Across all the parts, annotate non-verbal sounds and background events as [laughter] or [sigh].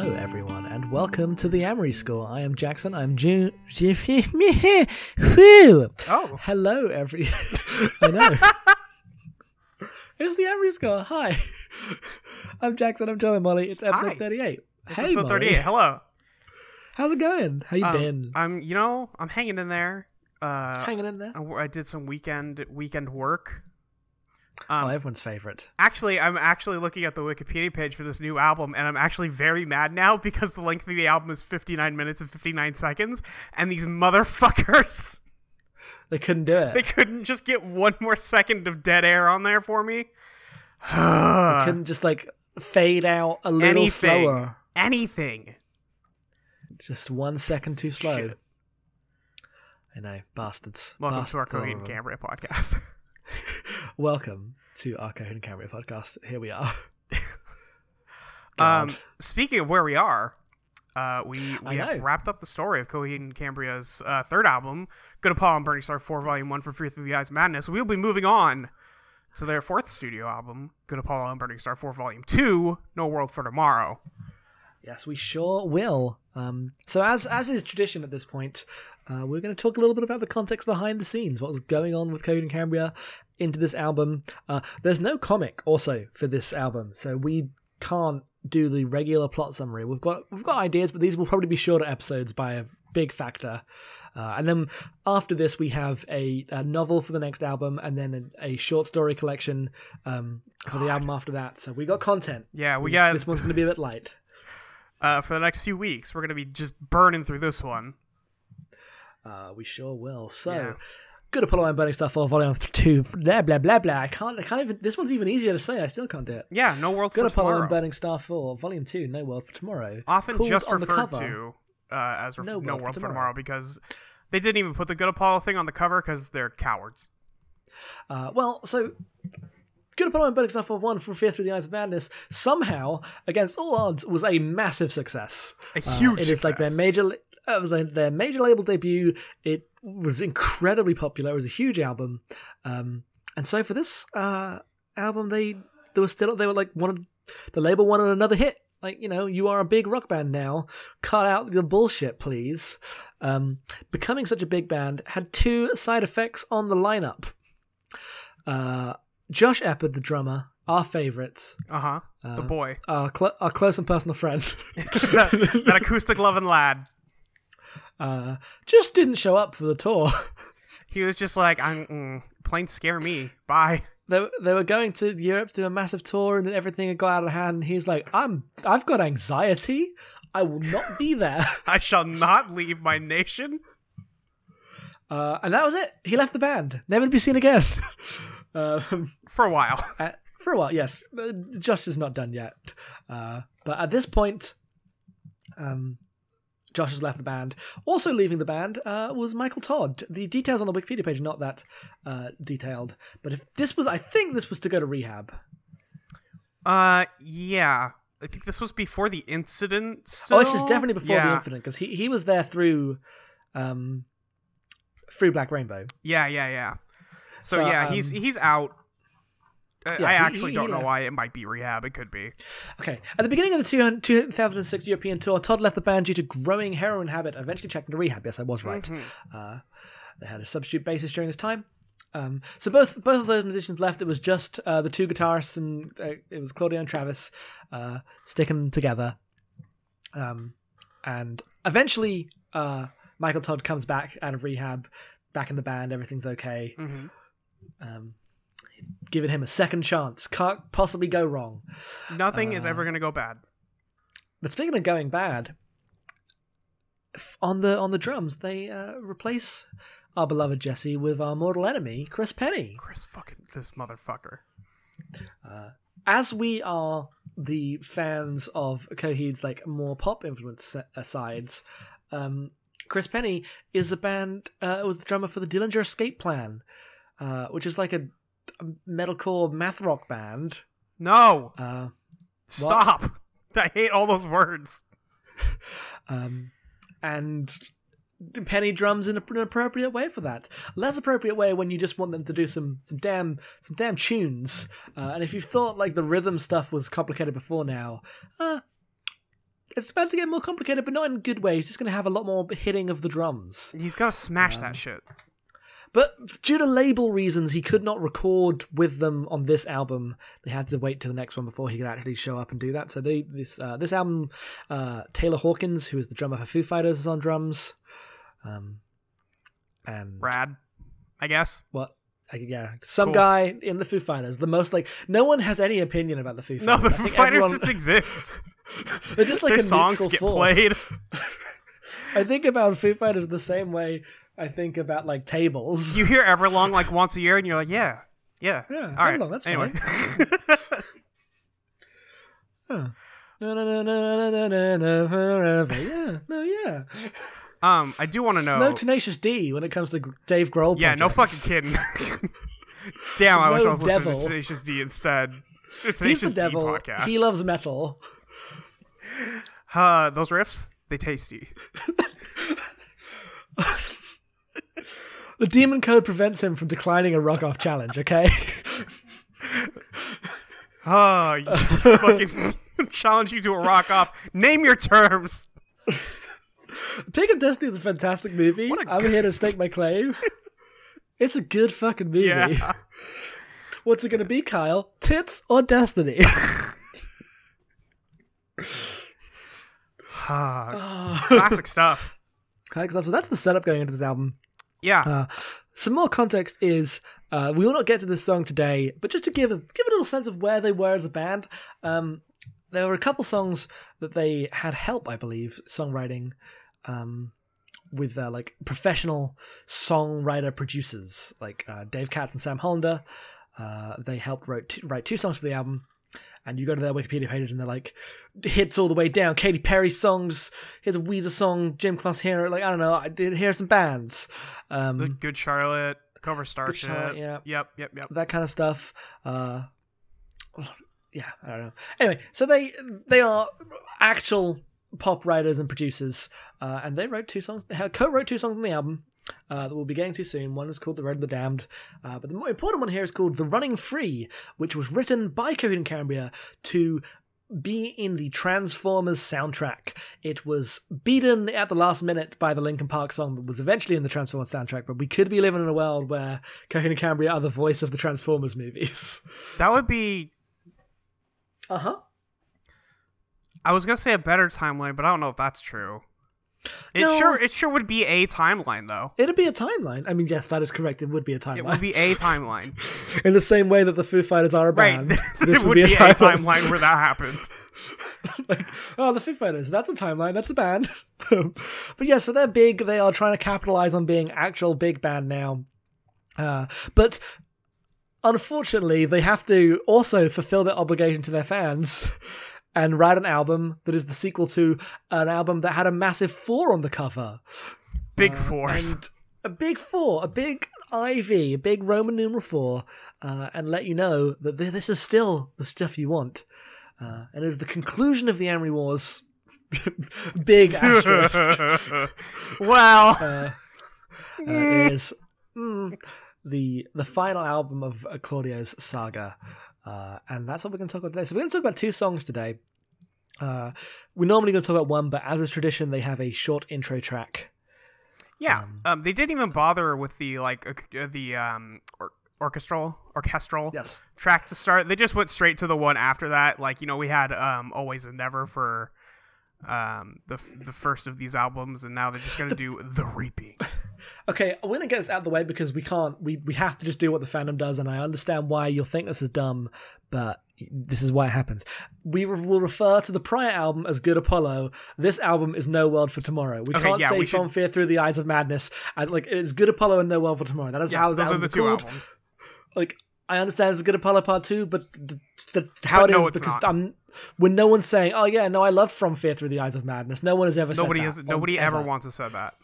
Hello, everyone, and welcome to the Amory Score. I am Jackson. I'm June. [laughs] Oh, Hello, every. [laughs] I know. [laughs] it's the Amory Score. Hi. I'm Jackson. I'm Joey Molly. It's episode Hi. 38. it's hey, episode Molly. 38. Hello. How's it going? How you Um, been? I'm, you know, I'm hanging in there. Uh, Hanging in there? I did some weekend weekend work. Oh, Um, everyone's favorite. actually, I'm actually looking at the Wikipedia page for this new album, and I'm actually very mad now because the length of the album is 59 minutes and 59 seconds, and these motherfuckers, [laughs] They couldn't do it. they couldn't just get one more second of dead air on there for me. [sighs] They couldn't just like fade out a little Anything. slower. Anything. Just one second too slow. Shit. I know, bastards. Welcome to our Bastards, all Coheed and. Cambria podcast. [laughs] Welcome to our Coheed and Cambria podcast. Here we are. [laughs] Um, speaking of where we are, uh, we we have wrapped up the story of Coheed and Cambria's uh, third album, Good Apollo I'm Burning Star 4, Volume 1 for Fear Through the Eyes of Madness. We'll be moving on to their fourth studio album, Good Apollo I'm Burning Star 4, Volume 2, No World for Tomorrow. Yes, we sure will. Um, so, as as is tradition at this point, uh, we're going to talk a little bit about the context behind the scenes, what was going on with Coheed and Cambria into this album. Uh, there's no comic also for this album, so we can't do the regular plot summary. We've got we've got ideas, but these will probably be shorter episodes by a big factor. Uh, and then after this, we have a, a novel for the next album, and then a, a short story collection um, for the album after that. So we got content. Yeah, we This- got this one's going to be a bit light. [laughs] uh, for the next few weeks. We're gonna be just burning through this one. Uh, we sure will. So, Yeah. Good Apollo I'm Burning Star 4, Volume 2, blah, blah, blah, blah. I can't, I can't even, this one's even easier to say. I still can't do it. Yeah, No World for Tomorrow. Good for Apollo Tomorrow. and Burning Star 4, Volume 2, No World for Tomorrow. Often Called just on the referred cover- to uh, as ref- No World for Tomorrow. Because they didn't even put the Good Apollo thing on the cover because they're cowards. Uh, well, so, Good Apollo I'm Burning Star 4, 1 from Fear Through the Eyes of Madness, somehow, against all odds, was a massive success. A Uh, huge It is like their success. major. uh, It was like their major label debut. It was incredibly popular. It was a huge album, um, and so for this uh, album, they they were still they were like wanted the label wanted another hit. Like you know, you are a big rock band now. Cut out the bullshit, please. Um, becoming such a big band had two side effects on the lineup. Uh, Josh Eppard, the drummer, our favorites, Uh-huh. Uh, the boy. our, cl- our close and personal friend. that, [laughs] that acoustic loving lad. Uh, just didn't show up for the tour. [laughs] He was just like, I'm mm, planes scare me. Bye. they, they were going to Europe to do a massive tour and everything had got out of hand. And he's like, "I'm I've got anxiety. I will not be there." [laughs] I shall not leave my nation. Uh, and that was it. He left the band, never to be seen again. [laughs] um, For a while. uh, for a while, yes. Josh is not done yet, uh, but at this point, um, Josh has left the band. Also leaving the band uh, was Michael Todd. The details on the Wikipedia page are not that uh, detailed, but if this was, I think this was to go to rehab. Uh, yeah. I think this was before the incident. Still? Oh, this is definitely before the incident because he, he was there through, um, through Black Rainbow. Yeah, yeah, yeah. So, So, yeah, he's um, he's out. I, yeah, I he- actually he- don't he know left. why. It might be rehab. It could be. Okay, at the beginning of the 200 2006 European tour, Todd left the band due to growing heroin habit. Eventually checked into rehab. Yes, I was right. Mhm. Uh, they had a substitute bassist during this time. Um, so both both of those musicians left. It was just uh, the two guitarists and uh, it was Claudio and Travis uh, sticking together. Um, and eventually, uh, Michael Todd comes back out of rehab, back in the band. Everything's okay. Mhm. Um, giving him a second chance. Can't possibly go wrong. Nothing is Uh, ever going to go bad. But speaking of going bad, on the on the drums they uh, replace our beloved Jesse with our mortal enemy Chris Pennie. Chris fucking this motherfucker. As we are the fans of Coheed's like more pop influence uh, sides, um, Chris Pennie is the band uh, was the drummer for the Dillinger Escape Plan, uh, which is like a metalcore math rock band. No, Uh, stop. [laughs] I hate all those words. [laughs] um, and Pennie drums in an appropriate way for that. Less appropriate way when you just want them to do some some damn some damn tunes. Uh, and if you thought like the rhythm stuff was complicated before now, uh, it's about to get more complicated, but not in a good way. He's just going to have a lot more hitting of the drums. He's gonna smash that shit. But due to label reasons, he could not record with them on this album. They had to wait till the next one before he could actually show up and do that. So they this uh, this album, uh, Taylor Hawkins, who is the drummer for Foo Fighters, is on drums. Um, and Brad, I guess. what? uh, yeah, some Cool. guy in the Foo Fighters. The most like no one has any opinion about the Foo Fighters. No, the Foo fighters everyone- just exist. [laughs] they're just like Their a songs get force. played. [laughs] I think about Foo Fighters the same way I think about like tables. You hear Everlong like [laughs] once a year, and you're like, yeah, yeah, Yeah, All right. Everlong, that's anyway. [laughs] Huh. No, no, no, no, no, no, no, forever. Yeah, no, yeah. um, I do want to know. no Tenacious D when it comes to Dave Grohl. yeah, no fucking kidding. [laughs] Damn, I wish no I was listening to Tenacious D instead. He's Tenacious the D devil. podcast. He loves metal. uh, those riffs, they tasty. The demon code prevents him from declining a rock off challenge. Okay. Oh, [laughs] you fucking [laughs] challenge you to a rock off. Name your terms. Pick of Destiny is a fantastic movie. I'm here to stake my claim. [laughs] It's a good fucking movie. Yeah. What's it gonna be, Kyle? Tits or Destiny? Ah, classic stuff. Classic stuff. So that's the setup going into this album. Yeah. Uh, some more context is uh, we will not get to this song today, but just to give a, give a little sense of where they were as a band. Um, there were a couple songs that they had help, I believe, songwriting um, with uh, like professional songwriter producers like uh, Dave Katz and Sam Hollander. Uh, they helped wrote two, write two songs for the album. And you go to their Wikipedia page and they're like hits all the way down. Katy Perry songs. Here's a Weezer song. Gym Class here. Like I don't know. I did hear some bands. Um, The Good Charlotte, Cobra Starship. Charlotte, yeah. Yep, yep, yep. that kind of stuff. Uh, [sighs] yeah, I don't know. Anyway, so they they are actual pop writers and producers, uh, and they wrote two songs. They co-wrote two songs on the album uh, that we'll be getting to soon. One is called "The Road of the Damned," uh, but the more important one here is called "The Running Free," which was written by Coheed and Cambria to be in the Transformers soundtrack. It was beaten at the last minute by the Linkin Park song that was eventually in the Transformers soundtrack, but we could be living in a world where Coheed and Cambria are the voice of the Transformers movies. That would be. Uh huh. I was gonna say a better timeline, but I don't know if that's true. It No. sure, it sure would be a timeline though. It'd be a timeline. I mean, yes, that is correct. It would be a timeline. It would be a timeline, [laughs] in the same way that the Foo Fighters are a right? band. [laughs] it would be a timeline where that happened. [laughs] like, oh, the Foo Fighters. That's a timeline. That's a band. but yeah, so they're big. They are trying to capitalize on being actual big band now. Uh, but unfortunately, they have to also fulfill their obligation to their fans and write an album that is the sequel to an album that had a massive four on the cover. Big force. and a big four, a big IV, a big Roman numeral four, uh, and let you know that th- this is still the stuff you want. Uh, and as the conclusion of the Amory Wars, [laughs] big [laughs] asterisk well, uh, is mm, the the final album of uh, Claudio's saga, uh, and that's what we're going to talk about today. So we're going to talk about two songs today. Uh, we're normally going to talk about one, but as is tradition, they have a short intro track. yeah. Um, they didn't even bother with the like uh, the um or- orchestral orchestral Yes. track to start. They just went straight to the one after that. Like you know, we had um always and never for um the the first of these albums, and now they're just gonna do the reaping. Okay, we're gonna get this out of the way because we can't. We we have to just do what the fandom does, and I understand why you'll think this is dumb, but this is why it happens. We re- will refer to the prior album as Good Apollo. This album is No World for Tomorrow. We Okay, can't yeah, say we should- From Fear Through the Eyes of Madness as like it's Good Apollo and No World for Tomorrow. That is how Yeah, this those are the two called. albums. [laughs] Like I understand it's Good Apollo Part Two, but th- th- how But it no, is it's because not. I'm when no one's saying, "Oh yeah, no, I love From Fear Through the Eyes of Madness." No one has ever Nobody said has that. nobody Ever. ever wants to say that.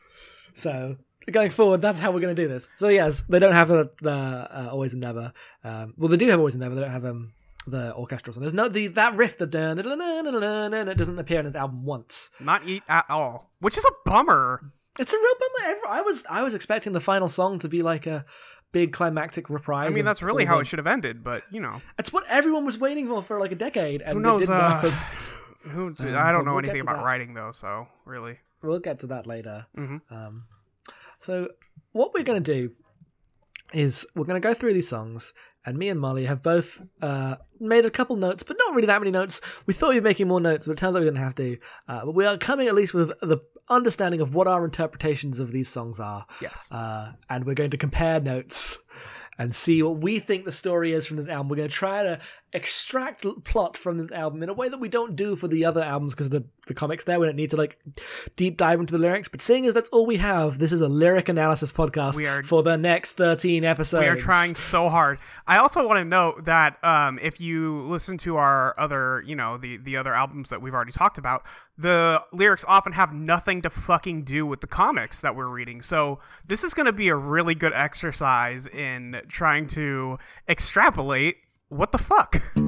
So going forward, that's how we're going to do this. So yes, they don't have the, the uh, always and never. Um, well, they do have always and never. They don't have um, the orchestral. song. There's no the that riff the dun, dun, dun, dun, dun, dun, dun, it doesn't appear in his album once. Not eat at all, which is a bummer. It's a real bummer. I was I was expecting the final song to be like a big climactic reprise. I mean, that's really how it should have ended, but you know, It's what everyone was waiting for for like a decade. And who knows? didn't Uh, happen. [sighs] Who? Um, I don't know we'll anything about that. writing though, so really. We'll get to that later. Mhm. Um, so what we're going to do is we're going to go through these songs, and me and Molly have both uh, made a couple notes, but not really that many notes. We thought we were making more notes, but it turns out we didn't have to. Uh, but we are coming at least with the understanding of what our interpretations of these songs are. Yes. Uh, and we're going to compare notes and see what we think the story is from this album. We're going to try to extract plot from this album in a way that we don't do for the other albums because the the comics there we don't need to like deep dive into the lyrics. But seeing as that's all we have, this is a lyric analysis podcast are- for the next thirteen episodes. We are trying so hard. I also want to note that um, if you listen to our other, you know, the the other albums that we've already talked about, the lyrics often have nothing to fucking do with the comics that we're reading. So this is going to be a really good exercise in trying to extrapolate what the fuck. [laughs]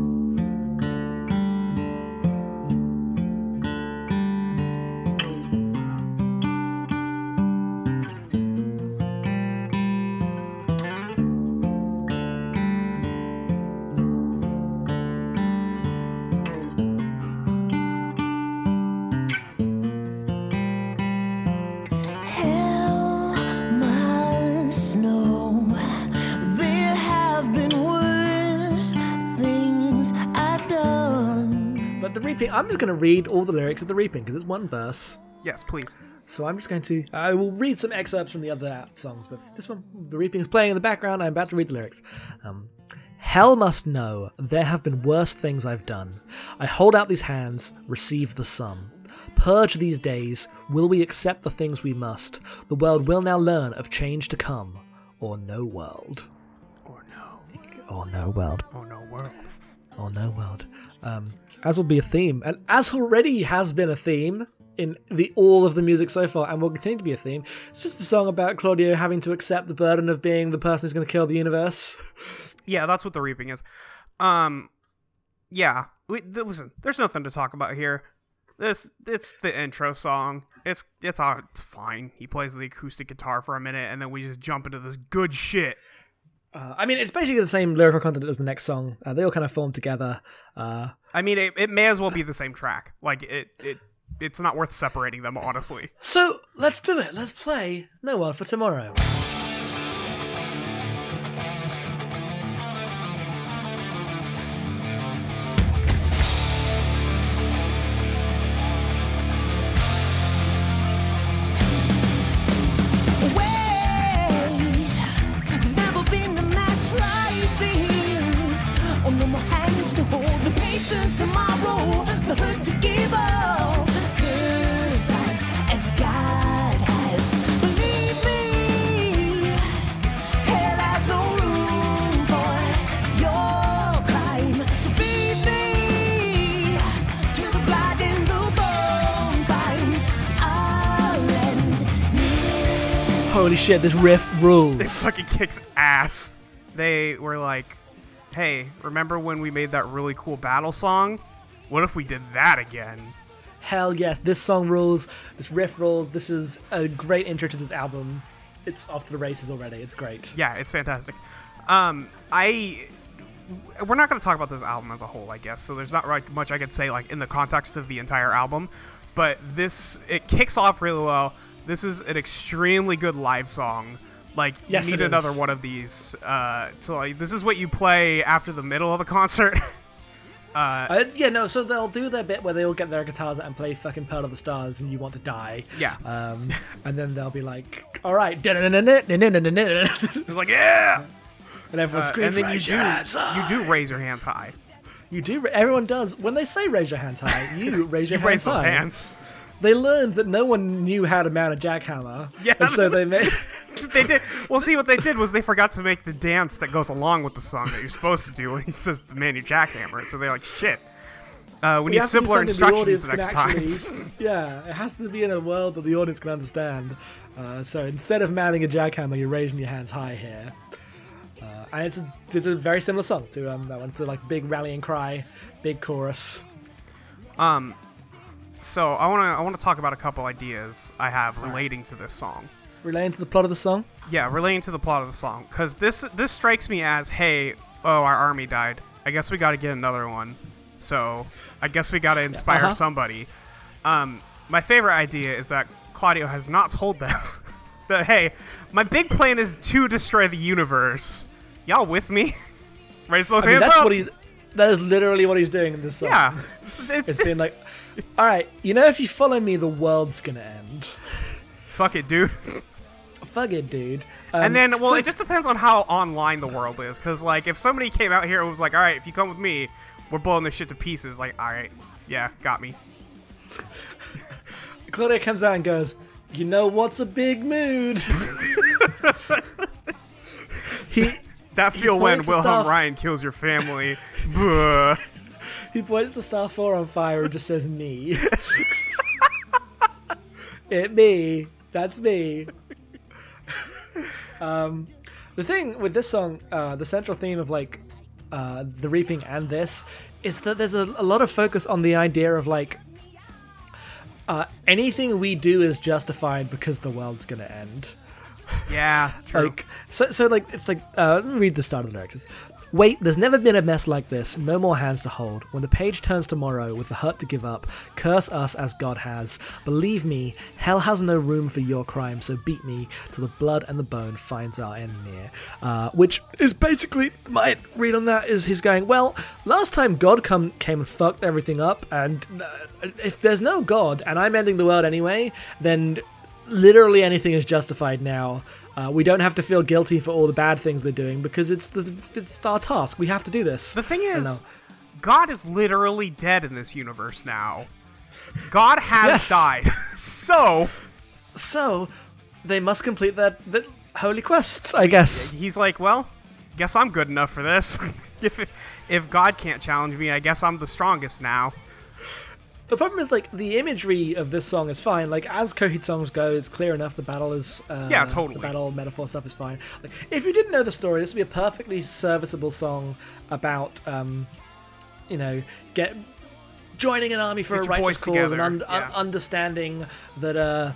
reaping, I'm just going to read all the lyrics of the reaping because it's one verse. Yes, please. So I'm just going to. I will read some excerpts from the other songs, but this one, the reaping is playing in the background. I'm about to read the lyrics. Um, Hell must know there have been worse things I've done. I hold out these hands, receive the sum. Purge these days, will we accept the things we must? The world will now learn of change to come, or no world. Or no. Or no world. Oh no world. or no world. Um, as will be a theme, and as already has been a theme in the all of the music so far, and will continue to be a theme. It's just a song about Claudio having to accept the burden of being the person who's going to kill the universe. [laughs] Yeah, that's what the reaping is. Um, yeah. We, th- listen, there's nothing to talk about here. This it's the intro song. It's it's uh, it's fine. He plays the acoustic guitar for a minute, and then we just jump into this good shit. Uh, I mean, it's basically the same lyrical content as the next song. Uh, they all kind of form together. Uh, I mean, it, it may as well be the same track. Like it it it's not worth separating them, honestly. so let's do it. Let's play No World for Tomorrow. Holy shit, this riff rules. It fucking kicks ass. They were like, "Hey, remember when we made that really cool battle song? What if we did that again?" Hell yes, this song rules. This riff rules. This is a great intro to this album. It's off to the races already. It's great. Yeah, it's fantastic. Um, I we're not going to talk about this album as a whole, I guess. So there's not like much I could say like in the context of the entire album, but this it kicks off really well. This is an extremely good live song. Like you Yes, need another one of these. Uh, to like this is what you play after the middle of a concert. [laughs] Uh, yeah, no, so they'll do their bit where they all get their guitars out and play fucking Pearl of the Stars and you want to die. Yeah. Um, and then they'll be like, all right, it's like yeah, and everyone Uh, screams, and then you do your hands high." you do raise your hands high. You do. Everyone does. When they say raise your hands high, you raise your You hands raise those high. hands. They learned that no one knew how to mount a jackhammer. Yeah. And so they made. [laughs] they did. Well, see what they did was they forgot to make the dance that goes along with the song that you're supposed to do when he says the man you jackhammer. So they're like, shit. Uh, we You need have to do simpler instructions next time. actually- [laughs] yeah, it has to be in a world that the audience can understand. Uh, so instead of mounting a jackhammer, you're raising your hands high here. Uh, and it's a, it's a very similar song to um, that one. To like big rallying cry, big chorus. um, so I want to I want to talk about a couple ideas I have relating to this song. Relating to the plot of the song. Yeah, relating to the plot of the song, because this this strikes me as, hey, oh, our army died. I guess we got to get another one. So I guess we got to inspire Uh-huh. somebody. Um, my favorite idea is that Claudio has not told them [laughs] that hey, my big plan is to destroy the universe. Y'all with me? [laughs] Raise those I mean, hands that's up. what he. That is literally what he's doing in this song. yeah, it's, it's, It's been like, all right, you know, if you follow me, the world's gonna end. fuck it, dude. Fuck it, dude. Um, And then, well, so- it just depends on how online the world is. Because, like, if somebody came out here and was like, all right, if you come with me, we're blowing this shit to pieces, like, all right, yeah, got me. [laughs] Claudia comes out and goes, "You know what's a big mood?" [laughs] he That feel when Wilhelm. Ryan kills your family. [laughs] He points the Star Four on fire and just says, "Me." [laughs] it me. That's me. um, the thing with this song, uh, the central theme of like uh, the reaping and this, is that there's a, a lot of focus on the idea of like uh, anything we do is justified because the world's gonna end. Yeah, true. Like so, so like it's like uh, let me read the start of the lyrics. Wait, there's never been a mess like this. No more hands to hold. When the page turns tomorrow with the hurt to give up, curse us as God has. Believe me, hell has no room for your crime. So beat me till the blood and the bone finds our end near. Uh, which is basically my read on that is he's going well. Last time God come came and fucked everything up, and uh, if there's no God and I'm ending the world anyway, then literally anything is justified now. Uh, we don't have to feel guilty for all the bad things we're doing because it's the, it's our task. We have to do this. the thing is. God is literally dead in this universe now. God has Yes. died. [laughs] so, So they must complete that that holy quest, I guess. he's like, well, guess I'm good enough for this. [laughs] if, if God can't challenge me, I guess I'm the strongest now. The problem is like the imagery of this song is fine. Like as Coheed songs go, it's clear enough. The battle is uh, Yeah, totally. The battle metaphor stuff is fine. Like if you didn't know the story, this would be a perfectly serviceable song about, um, you know, get joining an army for Get a righteous cause together, and un- un- understanding that uh,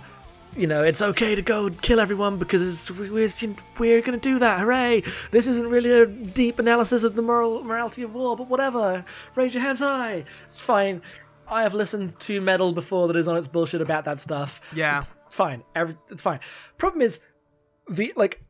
you know, it's okay to go kill everyone because it's, we're we're gonna do that. Hooray! This isn't really a deep analysis of the moral morality of war, but whatever. Raise your hands high. It's fine. I have listened to metal before that is on its bullshit about that stuff. Yeah. it's fine. Every, it's fine. Problem is, the like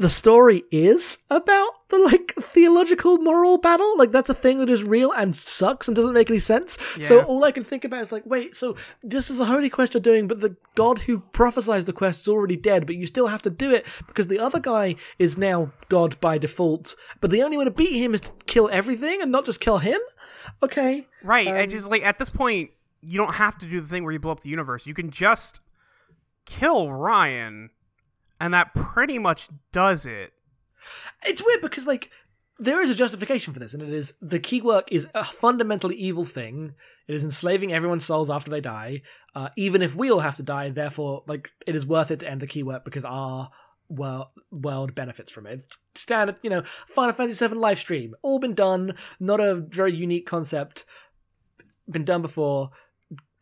the story is about the like theological moral battle like that's a thing that is real and sucks and doesn't make any sense so all i can think about is like wait so this is a holy quest you're doing but the god who prophesied the quest is already dead but you still have to do it because the other guy is now god by default but the only way to beat him is to kill everything and not just kill him okay Right. I Um, just like at this point, you don't have to do the thing where you blow up the universe. You can just kill Ryan, and that pretty much does it. it's weird because like there is a justification for this and it is the Keywork is a fundamentally evil thing. It is enslaving everyone's souls after they die. Uh, even if we all have to die therefore like it is worth it to end the Keywork because our world, world benefits from it. Standard you know final fantasy 7 live stream. All been done. Not a very unique concept. Been done before.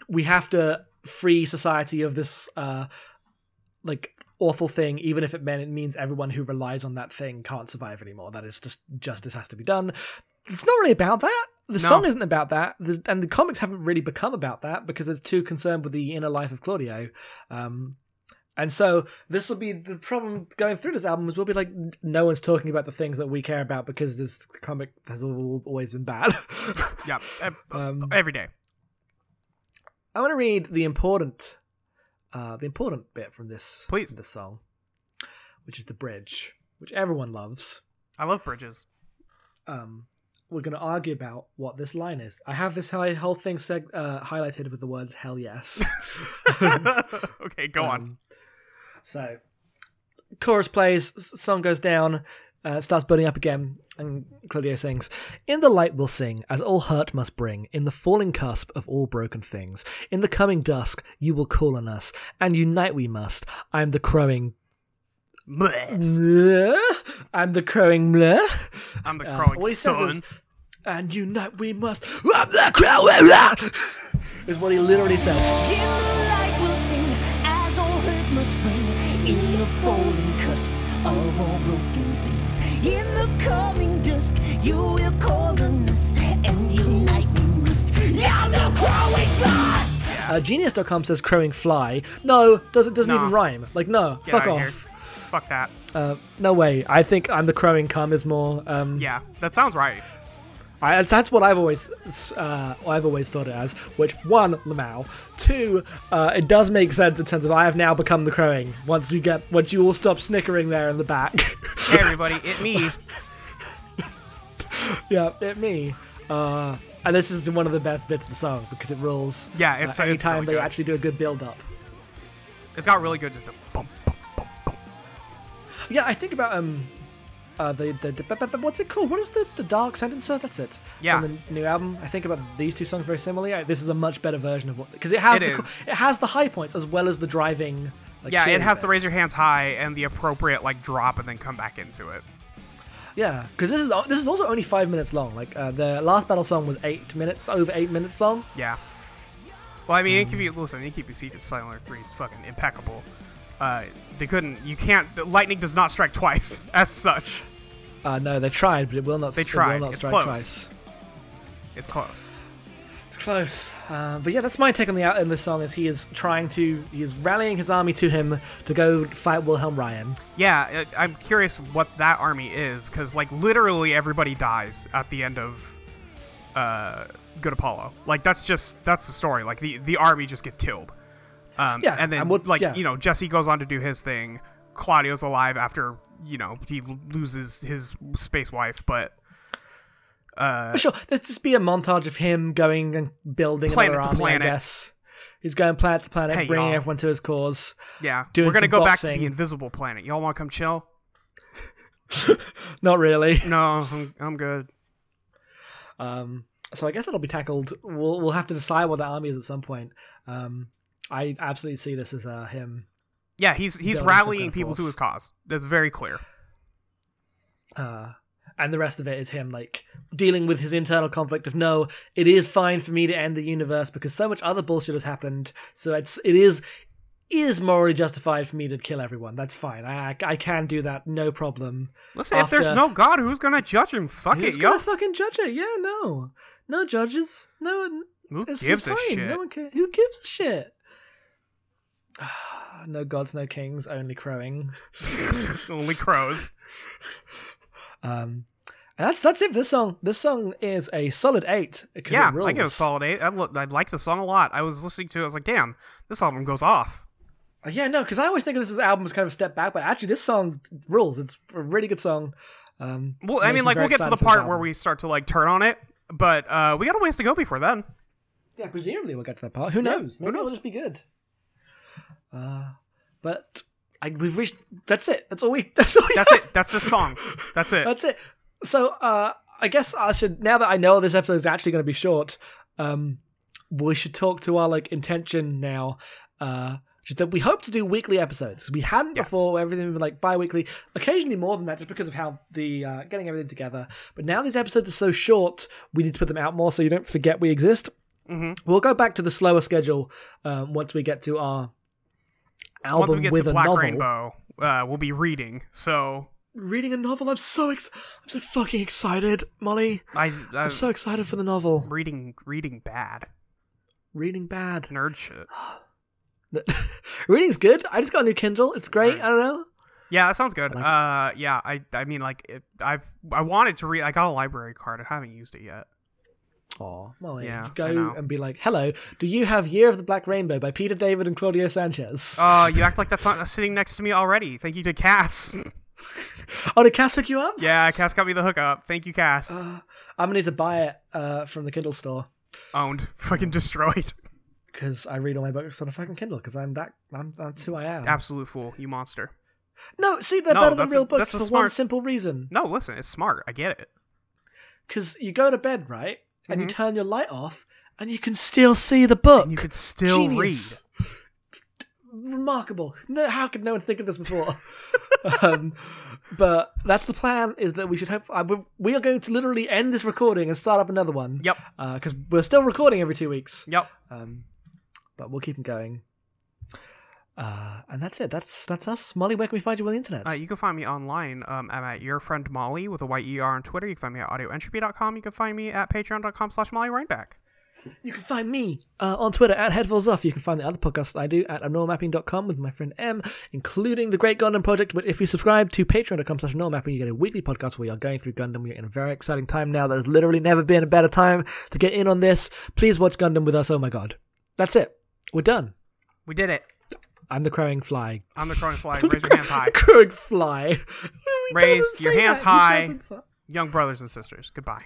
We have to free society of this uh like awful thing, even if it meant it means everyone who relies on that thing can't survive anymore. That is just justice has to be done. It's not really about that. The No. song isn't about that, and the comics haven't really become about that because it's too concerned with the inner life of Claudio. Um, and so this will be the problem going through this album is we'll be like no one's talking about the things that we care about because this comic has always been bad. Yeah. [laughs] Um, every day. I want to read the important, uh, the important bit from this, Please. this song, which is the bridge, which everyone loves. I love bridges. Um, we're going to argue about what this line is. I have this hi- whole thing seg- uh, highlighted with the words "hell yes." [laughs] okay, go on. Um, So, chorus plays, song goes down, uh, starts burning up again, and Claudio sings, In the light we'll sing, as all hurt must bring, in the falling cusp of all broken things. In the coming dusk, you will call on us, and unite we must. I'm the crowing. Bleh. I'm the crowing. Bleh. I'm the Uh, crowing what he says sun. is, and unite we must. I'm the crowing. is what he literally says. In the light we'll sing, as all hurt must bring. In the falling cusp of all broken things. In the coming dusk, You will colonize and unite us. Yeah, the growing thought. Uh, Genius.com says crowing fly. No, doesn't doesn't No. even rhyme. Like no, Get fuck outta off. here. Fuck that. Uh, no way. I think I'm the crowing cum is more. Um, Yeah, that sounds right. I, that's- what I've always uh, I've always thought it as. Which one, Lamau. Two, uh, it does make sense in terms of I have now become the crowing. Once we get once you all stop snickering there in the back. Hey everybody, it me. [laughs] yeah, it me. Uh, and this is one of the best bits of the song because it rules. Yeah, it's- uh, it's anytime really they good. actually do a good build up. It's got really good just a bump, bump, bump, bump. Yeah, I think about um, uh, the, the, the what's it called? What is the the Dark Sentencer? That's it. Yeah. On the new album, I think about these two songs very similarly. Uh, This is a much better version of what because it has It the, is. it has the high points as well as the driving. Like, Yeah, it has the raise your hands high and the appropriate like drop and then come back into it. Yeah, because this is this is also only five minutes long. Like uh, the last battle song was eight minutes, over eight minutes long. Yeah. Well, I mean, Um, AKB, listen, AKB Secret Silent 3 is fucking impeccable. Uh, they couldn't, you can't, lightning does not strike twice, [laughs] as such. Uh, no, they've tried, but it will not. They it tried. Will not It's strike close. twice. It's close. It's close, uh, but yeah, that's my take on the out in this song. Is he is trying to, he is rallying his army to him to go fight Wilhelm Ryan. Yeah, I- I'm curious what that army is, because, like, literally everybody dies at the end of uh, Good Apollo. Like, that's just, that's the story. Like, the, the army just gets killed. Um, Yeah, and then, what- like, yeah. you know, Jesse goes on to do his thing. Claudio's alive after, you know, he loses his space wife, but uh, sure, let's just be a montage of him going and building Planet another to army. planet. I guess he's going planet to planet, Hey, bringing y'all. everyone to his cause. Yeah, we're gonna go back to the invisible planet. Y'all want to come chill? [laughs] Not really. [laughs] No, I'm, I'm good. Um, so I guess that'll be tackled. We'll we'll have to decide what the army is at some point. Um, I absolutely see this as uh, him. Yeah, he's he's rallying people to his cause. That's very clear. Uh, and the rest of it is him like dealing with his internal conflict of no, it is fine for me to end the universe because so much other bullshit has happened. So it's it is is morally justified for me to kill everyone. That's fine. I I, can do that, no problem. Listen, if there's no God, who's gonna judge him? Fuck Who's it, gonna yo. fucking judge it? Yeah, no, no judges. No, one- Who it's, gives a fine. shit? No one cares. Who gives a shit? [sighs] no gods, no kings, only crowing. [laughs] Only crows. [laughs] Um, and that's that's it for this song. This song is a solid eight. Yeah. I give it a solid eight. I, lo- I like the song a lot. I was listening to it. I was like, damn, this album goes off. Uh, Yeah, no, because I always think of this as album as kind of a step back, but actually, this song rules. It's a really good song. Um, Well, I mean, like we'll get to the part where we start to like turn on it, but uh, we got a ways to go before then. Yeah, presumably we'll get to that part. Who knows? who Maybe it'll just be good. Uh, but I, we've reached. That's it. That's all we. [laughs] That's all we That's have. it. That's the song. That's it. That's it. So, uh, I guess I should now that I know this episode is actually going to be short. Um, we should talk to our like intention now. Uh, that we hope to do weekly episodes. we hadn't Yes. before. Everything been like bi-weekly, occasionally more than that, just because of how the uh, getting everything together. But now these episodes are so short, we need to put them out more so you don't forget we exist. hmm We'll go back to the slower schedule um, once we get to our album Once we get with to a Black novel. Rainbow, uh, we'll be reading. So Reading a novel, I'm so ex- I'm so fucking excited, Molly. I, I I'm so excited for the novel. reading reading bad Reading bad. nerd shit. [gasps] [laughs] Reading's good. I just got a new Kindle. It's great. I don't know. Yeah, that sounds good. like uh, yeah, I I mean like it, I've I wanted to read. I got a library card. I haven't used it yet. Aw, Molly. Yeah, go and be like, hello, do you have Year of the Black Rainbow by Peter David and Claudio Sanchez? Uh, [laughs] you act like that's not sitting next to me already. Thank you to Cass. [laughs] oh, did Cass hook you up? yeah, Cass got me the hookup. Thank you, Cass. Uh, I'm going to need to buy it uh, from the Kindle store Owned. [laughs] Fucking destroyed. because I read all my books on a fucking Kindle because I'm that, I'm, that's who I am. Absolute fool. You monster. No, see, they're No, better than that's a- real books for one simple reason. No, listen, it's smart. I get it. Because you go to bed, right? And you Mhm. turn your light off and you can still see the book. And you could still Genius. Remarkable. No, how could no one think of this before? [laughs] um, but that's the plan. Is that we should have? Uh, we- are going to literally end this recording and start up another one. Yep. Because we're still recording every two weeks. Yep. Um, but we'll keep them going. Uh, and that's it. That's that's us. Molly, where can we find you on the internet? Uh, you can find me online. Um, I'm at your friend Molly with a Y E R on Twitter. You can find me at audioentropy.com. You can find me at patreon.com slash Molly Rhineback. You can find me uh, on Twitter at Headphones Off. You can find the other podcasts I do at abnormalmapping.com with my friend M, including the Great Gundam Project. But if you subscribe to patreon.com slash abnormalmapping, you get a weekly podcast where you're going through Gundam. We're in a very exciting time now. There's literally never been a better time to get in on this. Please watch Gundam with us. Oh my god. That's it. We're done. We did it. I'm the crowing fly. I'm the crowing fly. [laughs] Raise your hands high. crowing fly. [laughs] Raise your hands that. High. Young brothers and sisters. Goodbye.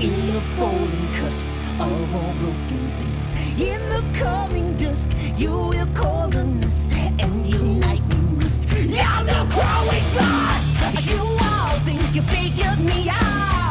in the falling cusp of all broken things. In the coming dusk, you will call on us and unite in this. Yeah, I'm the growing thought. You all think you figured me out.